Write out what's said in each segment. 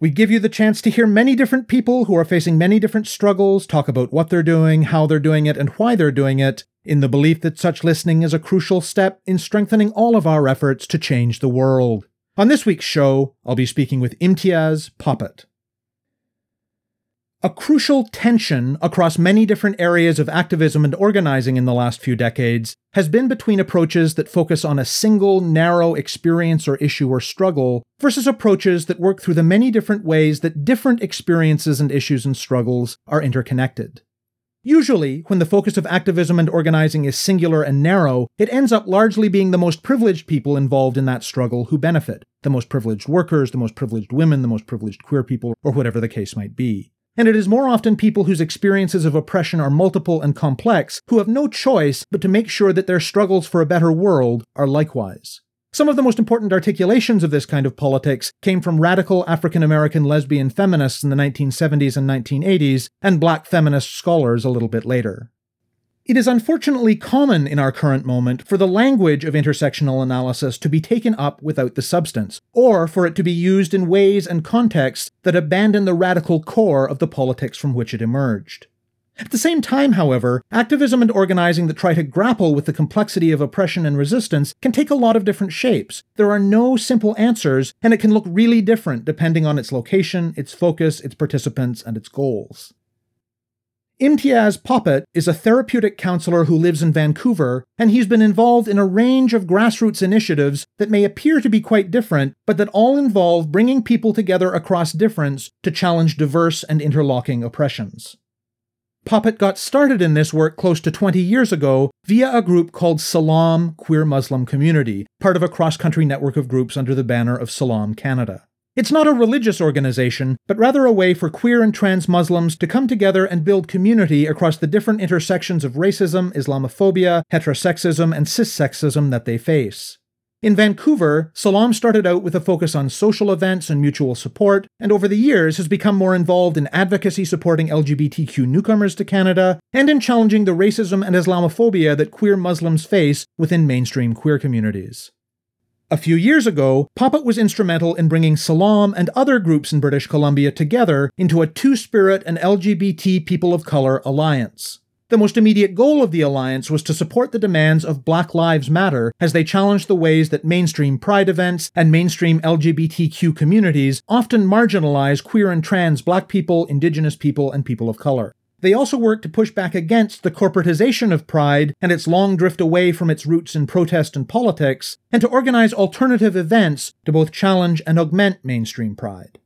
We give you the chance to hear many different people who are facing many different struggles talk about what they're doing, how they're doing it, and why they're doing it, in the belief that such listening is a crucial step in strengthening all of our efforts to change the world. On this week's show, I'll be speaking with Imtiaz Popat. A crucial tension across many different areas of activism and organizing in the last few decades has been between approaches that focus on a single, narrow experience or issue or struggle versus approaches that work through the many different ways that different experiences and issues and struggles are interconnected. Usually, when the focus of activism and organizing is singular and narrow, it ends up largely being the most privileged people involved in that struggle who benefit the most privileged workers, the most privileged women, the most privileged queer people, or whatever the case might be and it is more often people whose experiences of oppression are multiple and complex who have no choice but to make sure that their struggles for a better world are likewise. Some of the most important articulations of this kind of politics came from radical African American lesbian feminists in the 1970s and 1980s, and black feminist scholars a little bit later. It is unfortunately common in our current moment for the language of intersectional analysis to be taken up without the substance, or for it to be used in ways and contexts that abandon the radical core of the politics from which it emerged. At the same time, however, activism and organizing that try to grapple with the complexity of oppression and resistance can take a lot of different shapes. There are no simple answers, and it can look really different depending on its location, its focus, its participants, and its goals. Imtiaz Popat is a therapeutic counselor who lives in Vancouver, and he's been involved in a range of grassroots initiatives that may appear to be quite different, but that all involve bringing people together across difference to challenge diverse and interlocking oppressions. Popat got started in this work close to 20 years ago via a group called Salam Queer Muslim Community, part of a cross country network of groups under the banner of Salam Canada. It's not a religious organization, but rather a way for queer and trans Muslims to come together and build community across the different intersections of racism, Islamophobia, heterosexism, and cissexism that they face. In Vancouver, Salam started out with a focus on social events and mutual support, and over the years has become more involved in advocacy supporting LGBTQ newcomers to Canada and in challenging the racism and Islamophobia that queer Muslims face within mainstream queer communities. A few years ago, Popat was instrumental in bringing Salam and other groups in British Columbia together into a Two Spirit and LGBT People of Color alliance. The most immediate goal of the alliance was to support the demands of Black Lives Matter as they challenged the ways that mainstream pride events and mainstream LGBTQ communities often marginalize queer and trans black people, indigenous people, and people of color. They also work to push back against the corporatization of Pride and its long drift away from its roots in protest and politics, and to organize alternative events to both challenge and augment mainstream Pride.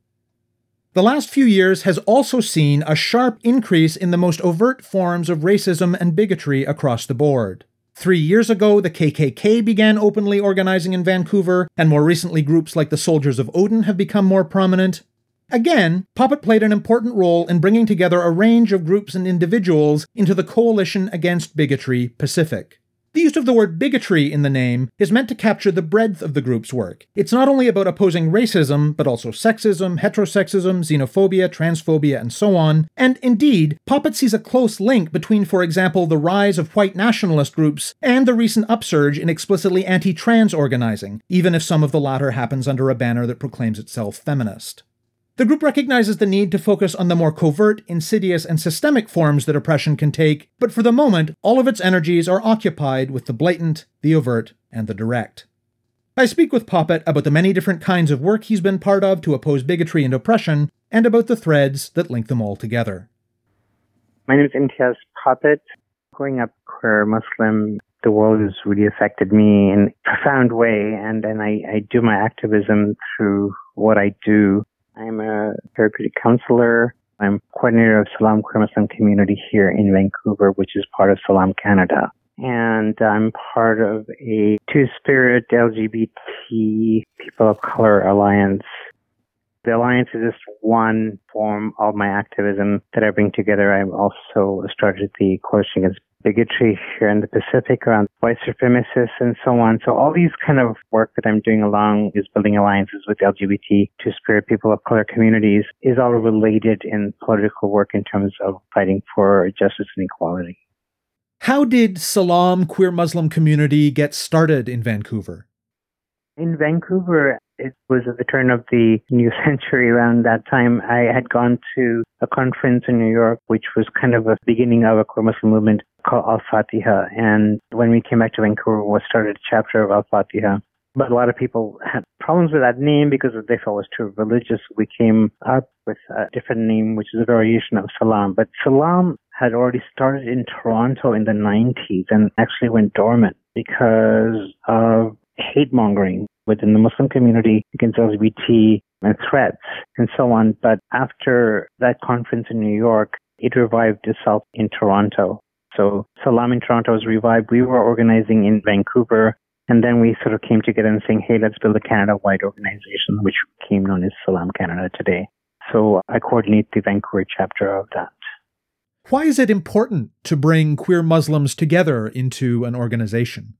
The last few years has also seen a sharp increase in the most overt forms of racism and bigotry across the board. Three years ago, the KKK began openly organizing in Vancouver, and more recently, groups like the Soldiers of Odin have become more prominent. Again, Popat played an important role in bringing together a range of groups and individuals into the Coalition Against Bigotry Pacific. The use of the word bigotry in the name is meant to capture the breadth of the group's work. It's not only about opposing racism, but also sexism, heterosexism, xenophobia, transphobia, and so on. And indeed, Popat sees a close link between, for example, the rise of white nationalist groups and the recent upsurge in explicitly anti trans organizing, even if some of the latter happens under a banner that proclaims itself feminist. The group recognizes the need to focus on the more covert, insidious, and systemic forms that oppression can take, but for the moment, all of its energies are occupied with the blatant, the overt, and the direct. I speak with Popat about the many different kinds of work he's been part of to oppose bigotry and oppression, and about the threads that link them all together. My name is Imtiaz Popat. Growing up queer Muslim, the world has really affected me in a profound way, and, and I, I do my activism through what I do I'm a therapeutic counselor. I'm coordinator of Salam Muslim community here in Vancouver, which is part of Salam Canada. And I'm part of a Two Spirit LGBT People of Color Alliance. The Alliance is just one form of my activism that I bring together. I've also started the Coalition Against Bigotry here in the Pacific around white supremacists and so on. So all these kind of work that I'm doing along is building alliances with LGBT two spirit people of color communities is all related in political work in terms of fighting for justice and equality. How did Salaam Queer Muslim Community get started in Vancouver? In Vancouver, it was at the turn of the new century around that time. I had gone to a conference in New York, which was kind of a beginning of a queer Muslim movement called Al Fatiha. And when we came back to Vancouver, we started a chapter of Al Fatiha. But a lot of people had problems with that name because they felt it was too religious. We came up with a different name, which is a variation of Salam. But Salam had already started in Toronto in the 90s and actually went dormant because of hate mongering within the Muslim community against LGBT and threats and so on. But after that conference in New York, it revived itself in Toronto. So Salam in Toronto was revived. We were organizing in Vancouver. And then we sort of came together and saying, hey, let's build a Canada-wide organization, which became known as Salam Canada today. So I coordinate the Vancouver chapter of that. Why is it important to bring queer Muslims together into an organization?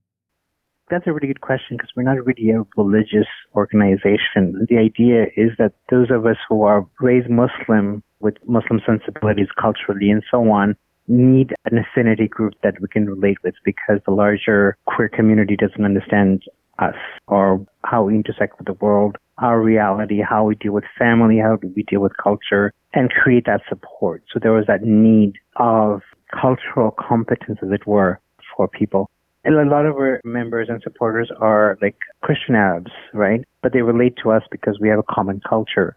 That's a really good question because we're not really a religious organization. The idea is that those of us who are raised Muslim with Muslim sensibilities culturally and so on need an affinity group that we can relate with because the larger queer community doesn't understand us or how we intersect with the world, our reality, how we deal with family, how we deal with culture, and create that support. So there was that need of cultural competence, as it were, for people. And a lot of our members and supporters are like Christian Arabs, right? But they relate to us because we have a common culture.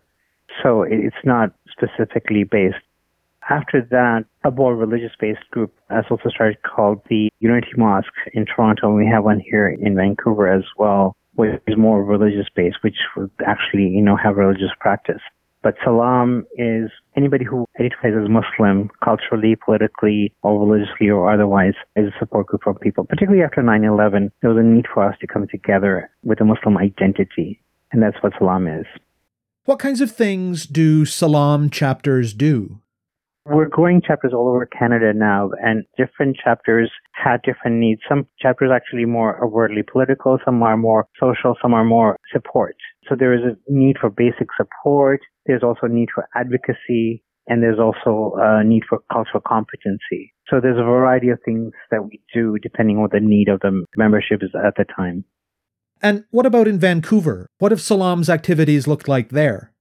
So it's not specifically based. After that, a more religious-based group has also started called the Unity Mosque in Toronto, and we have one here in Vancouver as well, which is more religious-based, which would actually, you know, have religious practice. But Salam is anybody who identifies as Muslim culturally, politically, or religiously or otherwise is a support group for people. Particularly after 9-11, there was a need for us to come together with a Muslim identity. And that's what Salam is. What kinds of things do Salam chapters do? We're growing chapters all over Canada now, and different chapters have different needs. Some chapters actually more overtly political, some are more social, some are more support. So there is a need for basic support. There's also a need for advocacy, and there's also a need for cultural competency. So there's a variety of things that we do depending on the need of the membership is at the time. And what about in Vancouver? What have Salam's activities looked like there?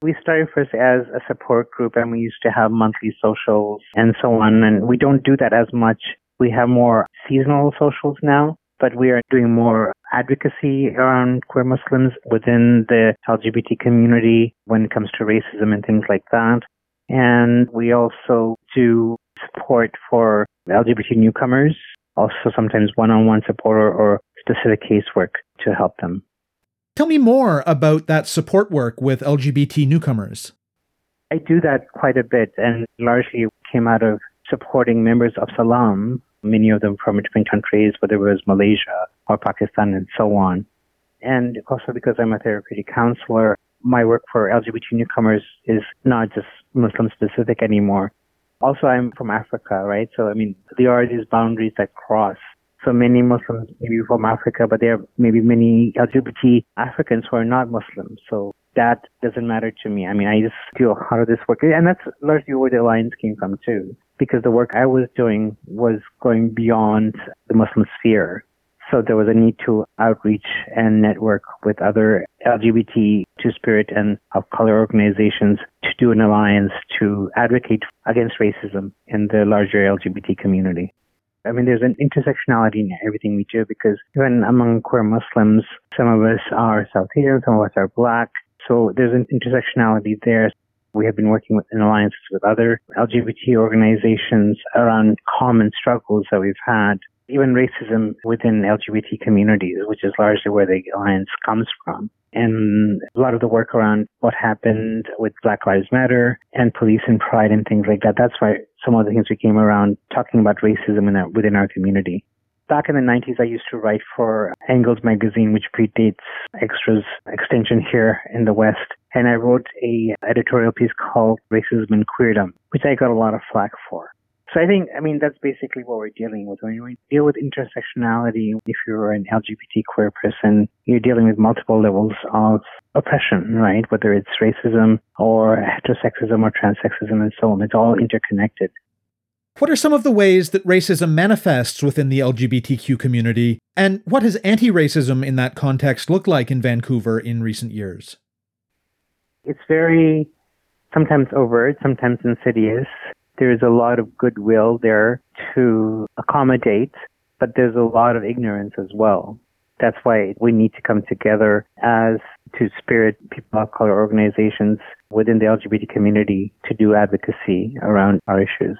We started first as a support group and we used to have monthly socials and so on. And we don't do that as much. We have more seasonal socials now, but we are doing more advocacy around queer Muslims within the LGBT community when it comes to racism and things like that. And we also do support for LGBT newcomers, also sometimes one-on-one support or, or specific casework to help them. Tell me more about that support work with LGBT newcomers. I do that quite a bit and largely came out of supporting members of Salaam, many of them from different countries, whether it was Malaysia or Pakistan and so on. And also because I'm a therapeutic counselor, my work for LGBT newcomers is not just Muslim specific anymore. Also, I'm from Africa, right? So, I mean, there are these boundaries that cross so many Muslims maybe from Africa, but there are maybe many LGBT Africans who are not Muslims. So that doesn't matter to me. I mean, I just feel how does this work? And that's largely where the alliance came from too, because the work I was doing was going beyond the Muslim sphere. So there was a need to outreach and network with other LGBT two spirit and of color organizations to do an alliance to advocate against racism in the larger LGBT community. I mean, there's an intersectionality in everything we do because even among queer Muslims, some of us are South Asian, some of us are black. So there's an intersectionality there. We have been working with, in alliances with other LGBT organizations around common struggles that we've had, even racism within LGBT communities, which is largely where the alliance comes from and a lot of the work around what happened with Black Lives Matter and police and pride and things like that. That's why some of the things we came around talking about racism our, within our community. Back in the 90s, I used to write for Angles magazine, which predates Xtra's extension here in the West. and I wrote a editorial piece called Racism and Queerdom, which I got a lot of flack for. So I think, I mean, that's basically what we're dealing with. When you deal with intersectionality, if you're an LGBT queer person, you're dealing with multiple levels of oppression, right? Whether it's racism or heterosexism or transsexism and so on. It's all interconnected. What are some of the ways that racism manifests within the LGBTQ community, and what has anti racism in that context looked like in Vancouver in recent years? It's very sometimes overt, sometimes insidious there's a lot of goodwill there to accommodate, but there's a lot of ignorance as well. That's why we need to come together as two spirit people of color organizations within the LGBT community to do advocacy around our issues.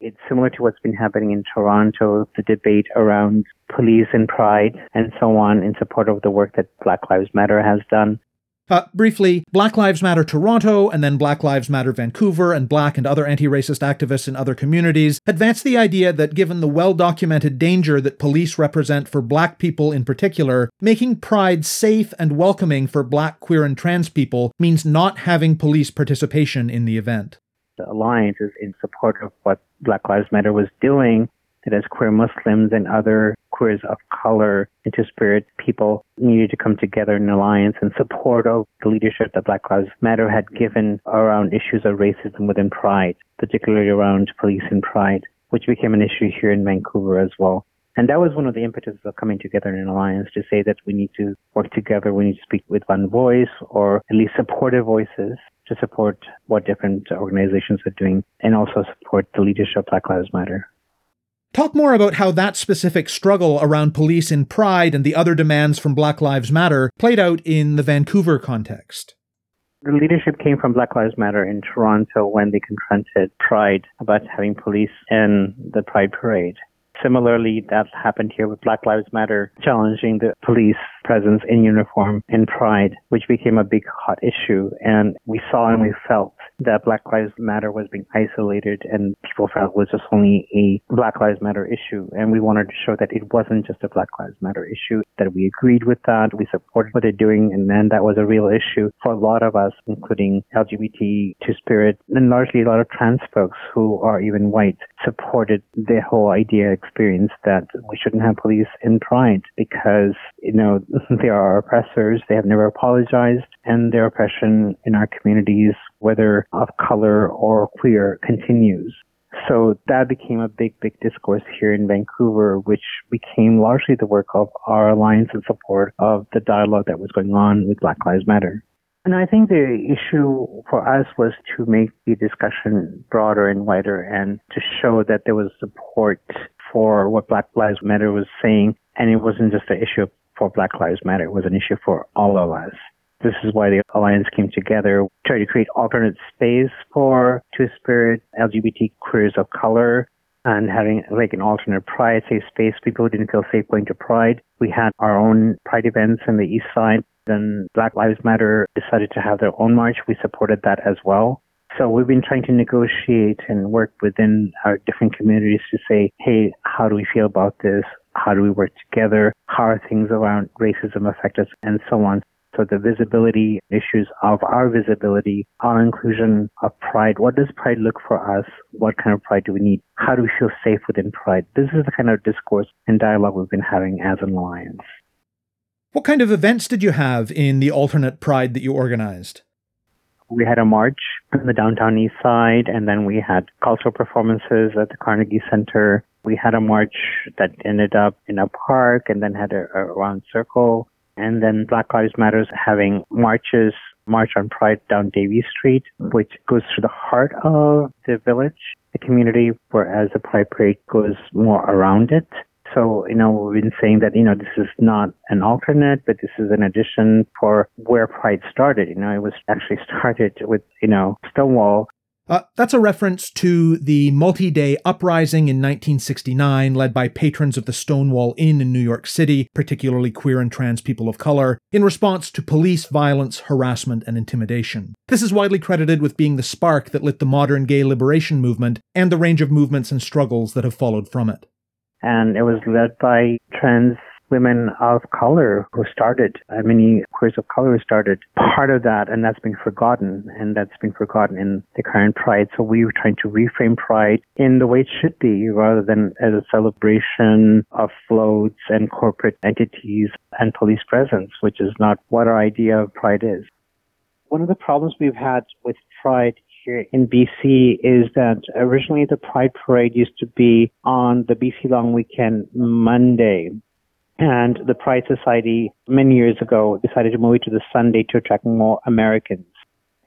It's similar to what's been happening in Toronto, the debate around police and pride and so on in support of the work that Black Lives Matter has done. Uh, briefly, Black Lives Matter Toronto and then Black Lives Matter Vancouver and black and other anti racist activists in other communities advance the idea that given the well documented danger that police represent for black people in particular, making Pride safe and welcoming for black, queer, and trans people means not having police participation in the event. The Alliance is in support of what Black Lives Matter was doing that as queer Muslims and other queers of color and two spirit people needed to come together in alliance in support of the leadership that Black Lives Matter had given around issues of racism within Pride, particularly around police and Pride, which became an issue here in Vancouver as well. And that was one of the impetuses of coming together in an alliance to say that we need to work together, we need to speak with one voice or at least supportive voices to support what different organizations are doing and also support the leadership of Black Lives Matter. Talk more about how that specific struggle around police in Pride and the other demands from Black Lives Matter played out in the Vancouver context. The leadership came from Black Lives Matter in Toronto when they confronted Pride about having police in the Pride parade. Similarly, that happened here with Black Lives Matter challenging the police presence in uniform in Pride, which became a big hot issue. And we saw and we felt that Black Lives Matter was being isolated and people felt it was just only a Black Lives Matter issue. And we wanted to show that it wasn't just a Black Lives Matter issue, that we agreed with that, we supported what they're doing, and then that was a real issue for a lot of us, including LGBT two spirit and largely a lot of trans folks who are even white supported the whole idea experience that we shouldn't have police in Pride because, you know, they are oppressors. They have never apologized and their oppression in our communities, whether of color or queer, continues. So that became a big, big discourse here in Vancouver, which became largely the work of our alliance in support of the dialogue that was going on with Black Lives Matter. And I think the issue for us was to make the discussion broader and wider and to show that there was support for what Black Lives Matter was saying. And it wasn't just an issue for Black Lives Matter. It was an issue for all of us. This is why the Alliance came together, try to create alternate space for Two Spirit, LGBT queers of color, and having like an alternate Pride safe space. People didn't feel safe going to Pride. We had our own Pride events in the East Side. Then Black Lives Matter decided to have their own march. We supported that as well. So we've been trying to negotiate and work within our different communities to say, hey, how do we feel about this? How do we work together? How are things around racism affect us? And so on. So the visibility issues of our visibility, our inclusion of pride. What does pride look for us? What kind of pride do we need? How do we feel safe within pride? This is the kind of discourse and dialogue we've been having as an alliance. What kind of events did you have in the alternate pride that you organized? We had a march on the downtown east side, and then we had cultural performances at the Carnegie Center. We had a march that ended up in a park and then had a, a round circle. And then Black Lives Matters having marches, March on Pride down Davie Street, which goes through the heart of the village, the community, whereas the Pride Parade goes more around it. So, you know, we've been saying that, you know, this is not an alternate, but this is an addition for where Pride started. You know, it was actually started with, you know, Stonewall uh, that's a reference to the multi day uprising in 1969 led by patrons of the Stonewall Inn in New York City, particularly queer and trans people of color, in response to police violence, harassment, and intimidation. This is widely credited with being the spark that lit the modern gay liberation movement and the range of movements and struggles that have followed from it. And it was led by trans women of color who started, uh, many queers of color who started part of that, and that's been forgotten, and that's been forgotten in the current Pride. So we were trying to reframe Pride in the way it should be, rather than as a celebration of floats and corporate entities and police presence, which is not what our idea of Pride is. One of the problems we've had with Pride here in BC is that originally the Pride Parade used to be on the BC Long Weekend Monday. And the Pride Society many years ago decided to move it to the Sunday to attract more Americans.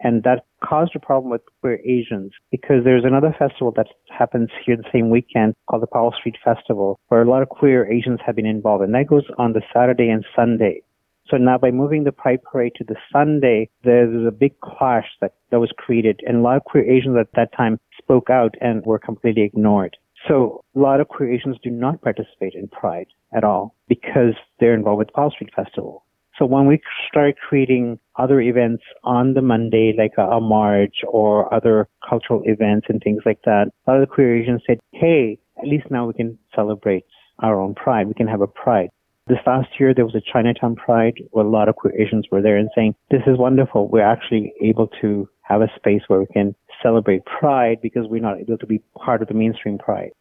And that caused a problem with queer Asians because there's another festival that happens here the same weekend called the Powell Street Festival where a lot of queer Asians have been involved and that goes on the Saturday and Sunday. So now by moving the Pride Parade to the Sunday, there's a big clash that, that was created. And a lot of queer Asians at that time spoke out and were completely ignored. So a lot of Asians do not participate in Pride at all because they're involved with Powell Street Festival. So when we start creating other events on the Monday, like a, a march or other cultural events and things like that, a lot of the Asians said, hey, at least now we can celebrate our own pride. We can have a pride. This last year, there was a Chinatown Pride where a lot of Asians were there and saying, this is wonderful. We're actually able to have a space where we can celebrate pride because we're not able to be part of the mainstream pride.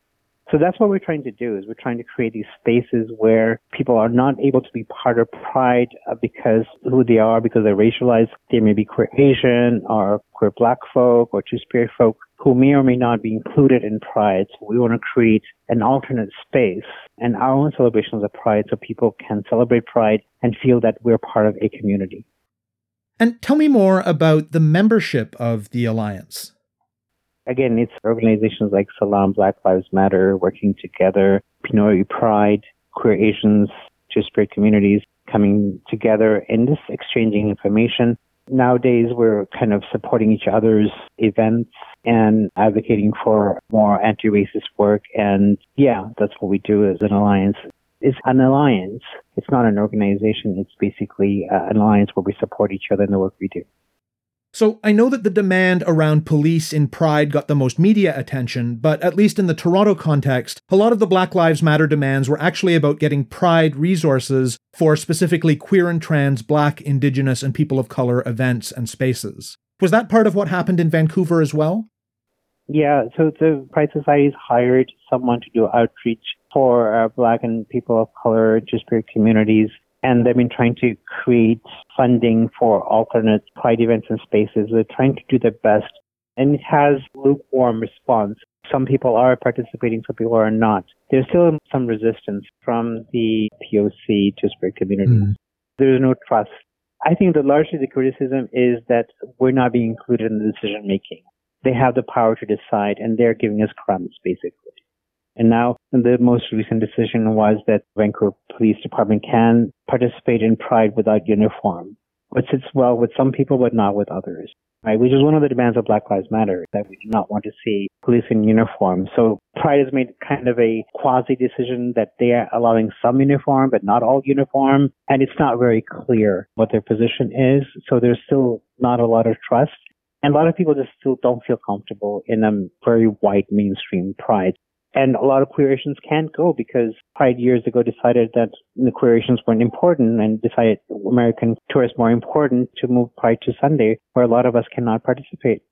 So that's what we're trying to do is we're trying to create these spaces where people are not able to be part of pride uh, because who they are, because they're racialized. They may be queer Asian or queer black folk or two spirit folk who may or may not be included in Pride. So we want to create an alternate space and our own celebrations of Pride so people can celebrate Pride and feel that we're part of a community. And tell me more about the membership of the Alliance. Again, it's organizations like Salam, Black Lives Matter, working together, Pinoy Pride, Queer Asians, Two Spirit communities coming together and just exchanging information. Nowadays, we're kind of supporting each other's events and advocating for more anti-racist work. And yeah, that's what we do as an alliance. It's an alliance. It's not an organization. It's basically uh, an alliance where we support each other in the work we do. So I know that the demand around police in Pride got the most media attention, but at least in the Toronto context, a lot of the Black Lives Matter demands were actually about getting Pride resources for specifically queer and trans, black, indigenous, and people of color events and spaces. Was that part of what happened in Vancouver as well? Yeah, so the Pride Society hired someone to do outreach for uh, Black and people of color, Spirit communities and they've been trying to create funding for alternate pride events and spaces. They're trying to do their best, and it has lukewarm response. Some people are participating, some people are not. There's still some resistance from the POC Two Spirit community. Mm. There's no trust. I think that largely the criticism is that we're not being included in the decision making. They have the power to decide, and they're giving us crumbs, basically. And now the most recent decision was that Vancouver Police Department can participate in Pride without uniform, which sits well with some people but not with others. Right, which is one of the demands of Black Lives Matter, that we do not want to see police in uniform. So Pride has made kind of a quasi decision that they are allowing some uniform, but not all uniform. And it's not very clear what their position is. So there's still not a lot of trust. And a lot of people just still don't feel comfortable in a very white mainstream Pride. And a lot of queer Asians can't go because Pride years ago decided that the queer Asians weren't important and decided American tourists more important to move Pride to Sunday, where a lot of us cannot participate.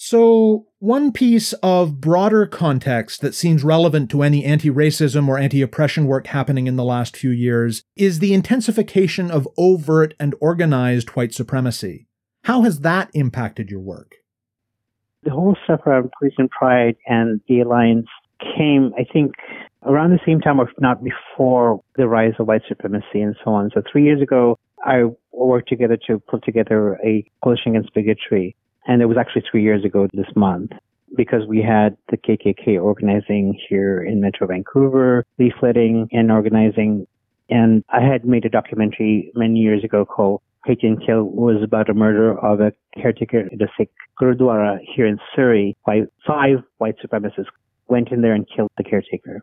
So, one piece of broader context that seems relevant to any anti racism or anti oppression work happening in the last few years is the intensification of overt and organized white supremacy. How has that impacted your work? The whole stuff around Police and Pride and the Alliance came, I think, around the same time, or not before the rise of white supremacy and so on. So three years ago, I worked together to put together a coalition against bigotry. And it was actually three years ago this month because we had the KKK organizing here in Metro Vancouver, leafleting and organizing. And I had made a documentary many years ago called Hate and Kill was about a murder of a caretaker in the Sikh Gurudwara here in Surrey by five white supremacists went in there and killed the caretaker.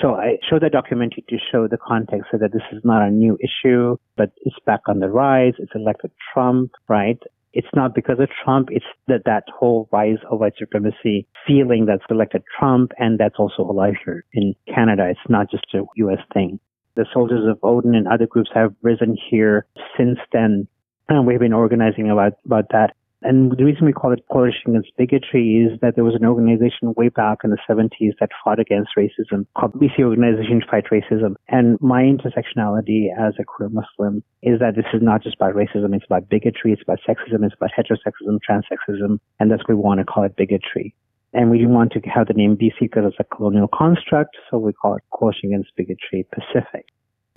So I showed that documentary to show the context so that this is not a new issue, but it's back on the rise. It's elected Trump, right? It's not because of Trump. It's that that whole rise of white supremacy feeling that's elected Trump, and that's also alive here in Canada. It's not just a U.S. thing. The Soldiers of Odin and other groups have risen here since then. And we've been organizing about, about that. And the reason we call it Coalition Against Bigotry is that there was an organization way back in the 70s that fought against racism called BC Organization to Fight Racism. And my intersectionality as a queer Muslim is that this is not just about racism, it's about bigotry, it's about sexism, it's about heterosexism, transsexism, and that's why we want to call it bigotry. And we want to have the name BC because it's a colonial construct, so we call it Coalition Against Bigotry Pacific.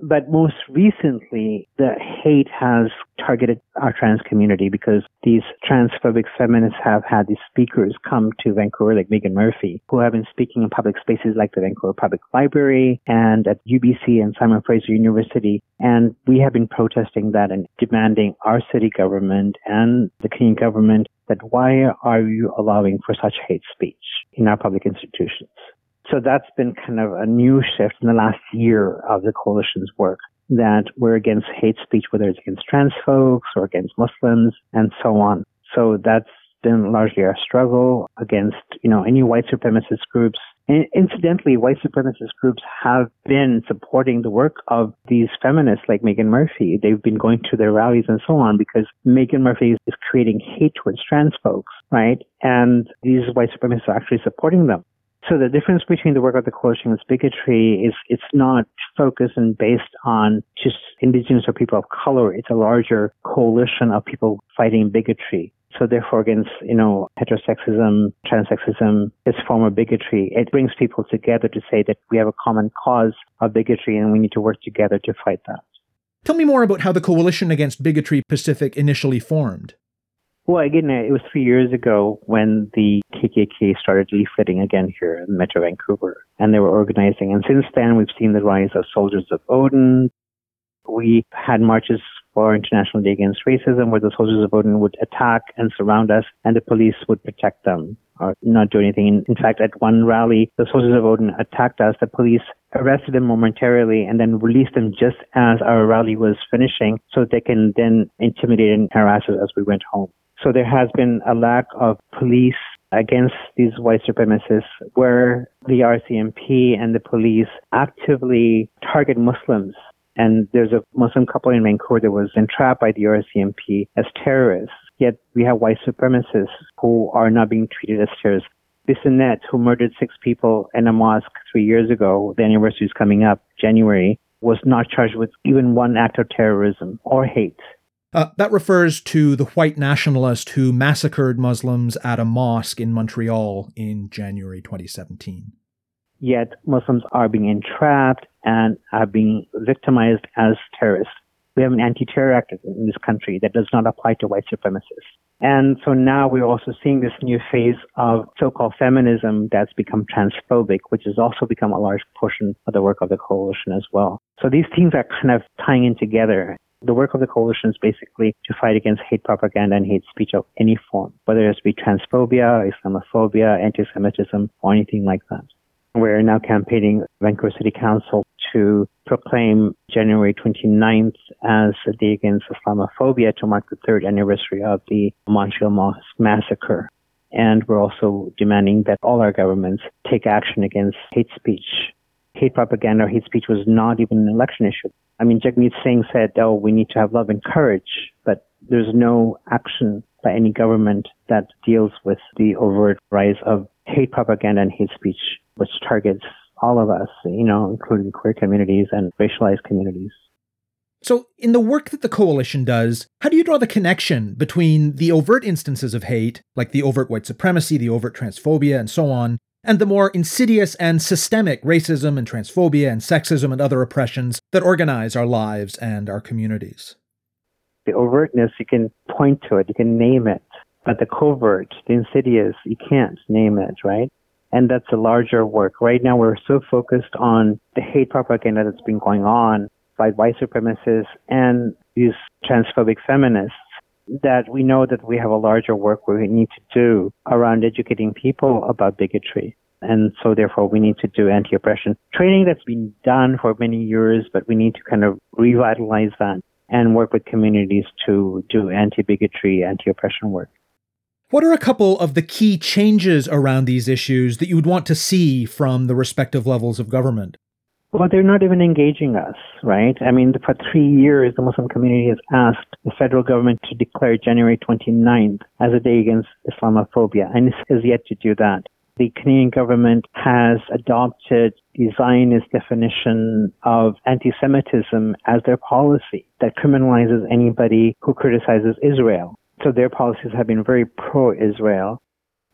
But most recently, the hate has targeted our trans community because these transphobic feminists have had these speakers come to Vancouver, like Meghan Murphy, who have been speaking in public spaces like the Vancouver Public Library and at UBC and Simon Fraser University. And we have been protesting that and demanding our city government and the Canadian government that why are you allowing for such hate speech in our public institutions? So that's been kind of a new shift in the last year of the coalition's work that we're against hate speech, whether it's against trans folks or against Muslims and so on. So that's been largely our struggle against, you know, any white supremacist groups. And incidentally, white supremacist groups have been supporting the work of these feminists like Meghan Murphy. They've been going to their rallies and so on because Meghan Murphy is creating hate towards trans folks, right? And these white supremacists are actually supporting them. So the difference between the work of the coalition and bigotry is it's not focused and based on just indigenous or people of color. It's a larger coalition of people fighting bigotry. So therefore against, you know, heterosexism, transsexism, this form of bigotry, it brings people together to say that we have a common cause of bigotry and we need to work together to fight that. Tell me more about how the Coalition Against Bigotry Pacific initially formed. Well, again, it was three years ago when the KKK started leafleting again here in Metro Vancouver, and they were organizing. And since then, we've seen the rise of Soldiers of Odin. We had marches for International Day Against Racism, where the Soldiers of Odin would attack and surround us, and the police would protect them or not do anything. In fact, at one rally, the Soldiers of Odin attacked us. The police arrested them momentarily and then released them just as our rally was finishing so they can then intimidate and harass us as we went home. So there has been a lack of police against these white supremacists where the RCMP and the police actively target Muslims. And there's a Muslim couple in Vancouver that was entrapped by the RCMP as terrorists. Yet we have white supremacists who are not being treated as terrorists. Bissonnette, who murdered six people in a mosque three years ago, the anniversary is coming up, January, was not charged with even one act of terrorism or hate. Uh, that refers to the white nationalist who massacred Muslims at a mosque in Montreal in January 2017. Yet Muslims are being entrapped and are being victimized as terrorists. We have an anti-terror act in this country that does not apply to white supremacists. And so now we're also seeing this new phase of so-called feminism that's become transphobic, which has also become a large portion of the work of the coalition as well. So these things are kind of tying in together. The work of the coalition is basically to fight against hate propaganda and hate speech of any form, whether it be transphobia, Islamophobia, anti-Semitism, or anything like that. We're now campaigning Vancouver City Council to proclaim January 29th as the Day Against Islamophobia to mark the third anniversary of the Montreal Mosque massacre. And we're also demanding that all our governments take action against hate speech. Hate propaganda or hate speech was not even an election issue. I mean, Jagmeet Singh said, oh, we need to have love and courage, but there's no action by any government that deals with the overt rise of hate propaganda and hate speech, which targets all of us, you know, including queer communities and racialized communities. So, in the work that the coalition does, how do you draw the connection between the overt instances of hate, like the overt white supremacy, the overt transphobia, and so on, and the more insidious and systemic racism and transphobia and sexism and other oppressions that organize our lives and our communities. The overtness, you can point to it, you can name it, but the covert, the insidious, you can't name it, right? And that's a larger work. Right now, we're so focused on the hate propaganda that's been going on by white supremacists and these transphobic feminists that we know that we have a larger work we need to do around educating people about bigotry. And so therefore we need to do anti-oppression training that's been done for many years, but we need to kind of revitalize that and work with communities to do anti-bigotry, anti-oppression work. What are a couple of the key changes around these issues that you would want to see from the respective levels of government? Well, they're not even engaging us, right? I mean, for three years, the Muslim community has asked the federal government to declare January 29th as a day against Islamophobia, and it has yet to do that. The Canadian government has adopted the Zionist definition of anti-Semitism as their policy that criminalizes anybody who criticizes Israel. So their policies have been very pro-Israel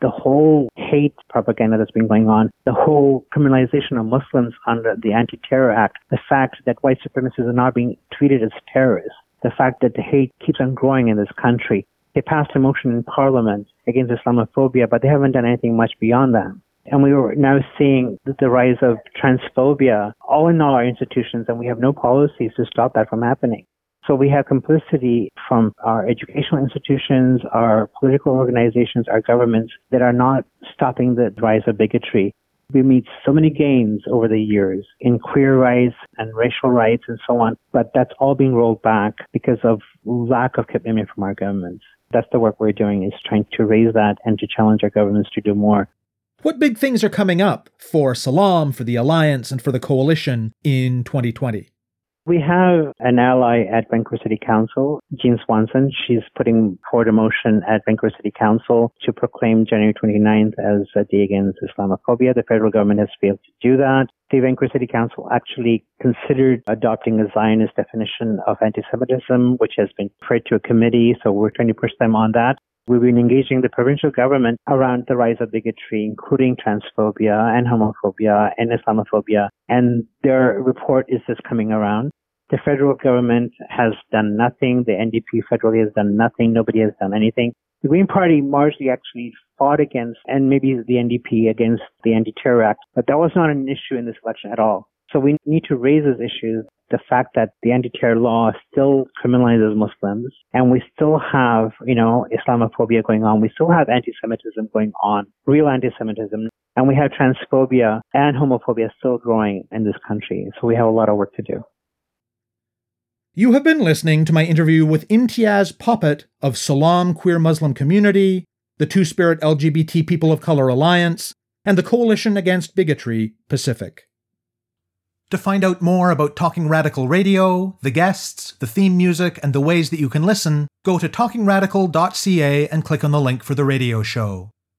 the whole hate propaganda that's been going on, the whole criminalization of Muslims under the Anti-Terror Act, the fact that white supremacists are now being treated as terrorists, the fact that the hate keeps on growing in this country. They passed a motion in Parliament against Islamophobia, but they haven't done anything much beyond that. And we are now seeing the rise of transphobia all in all our institutions, and we have no policies to stop that from happening. So we have complicity from our educational institutions, our political organizations, our governments that are not stopping the rise of bigotry. We made so many gains over the years in queer rights and racial rights and so on, but that's all being rolled back because of lack of commitment from our governments. That's the work we're doing is trying to raise that and to challenge our governments to do more. What big things are coming up for Salam, for the Alliance, and for the Coalition in 2020? We have an ally at Vancouver City Council, Jean Swanson. She's putting forward a motion at Vancouver City Council to proclaim January 29th as a day against Islamophobia. The federal government has failed to do that. The Vancouver City Council actually considered adopting a Zionist definition of anti-Semitism, which has been referred to a committee, so we're trying to push them on that. We've been engaging the provincial government around the rise of bigotry, including transphobia and homophobia and Islamophobia. And their report is just coming around. The federal government has done nothing. The NDP federally has done nothing. Nobody has done anything. The Green Party largely actually fought against, and maybe the NDP against the Anti-Terror Act, but that was not an issue in this election at all. So we need to raise those issues. The fact that the anti-terror law still criminalizes Muslims and we still have, you know, Islamophobia going on. We still have anti-Semitism going on, real anti-Semitism. And we have transphobia and homophobia still growing in this country. So we have a lot of work to do. You have been listening to my interview with Imtiaz Popat of Salam Queer Muslim Community, the Two Spirit LGBT People of Color Alliance, and the Coalition Against Bigotry Pacific. To find out more about Talking Radical Radio, the guests, the theme music, and the ways that you can listen, go to talkingradical.ca and click on the link for the radio show.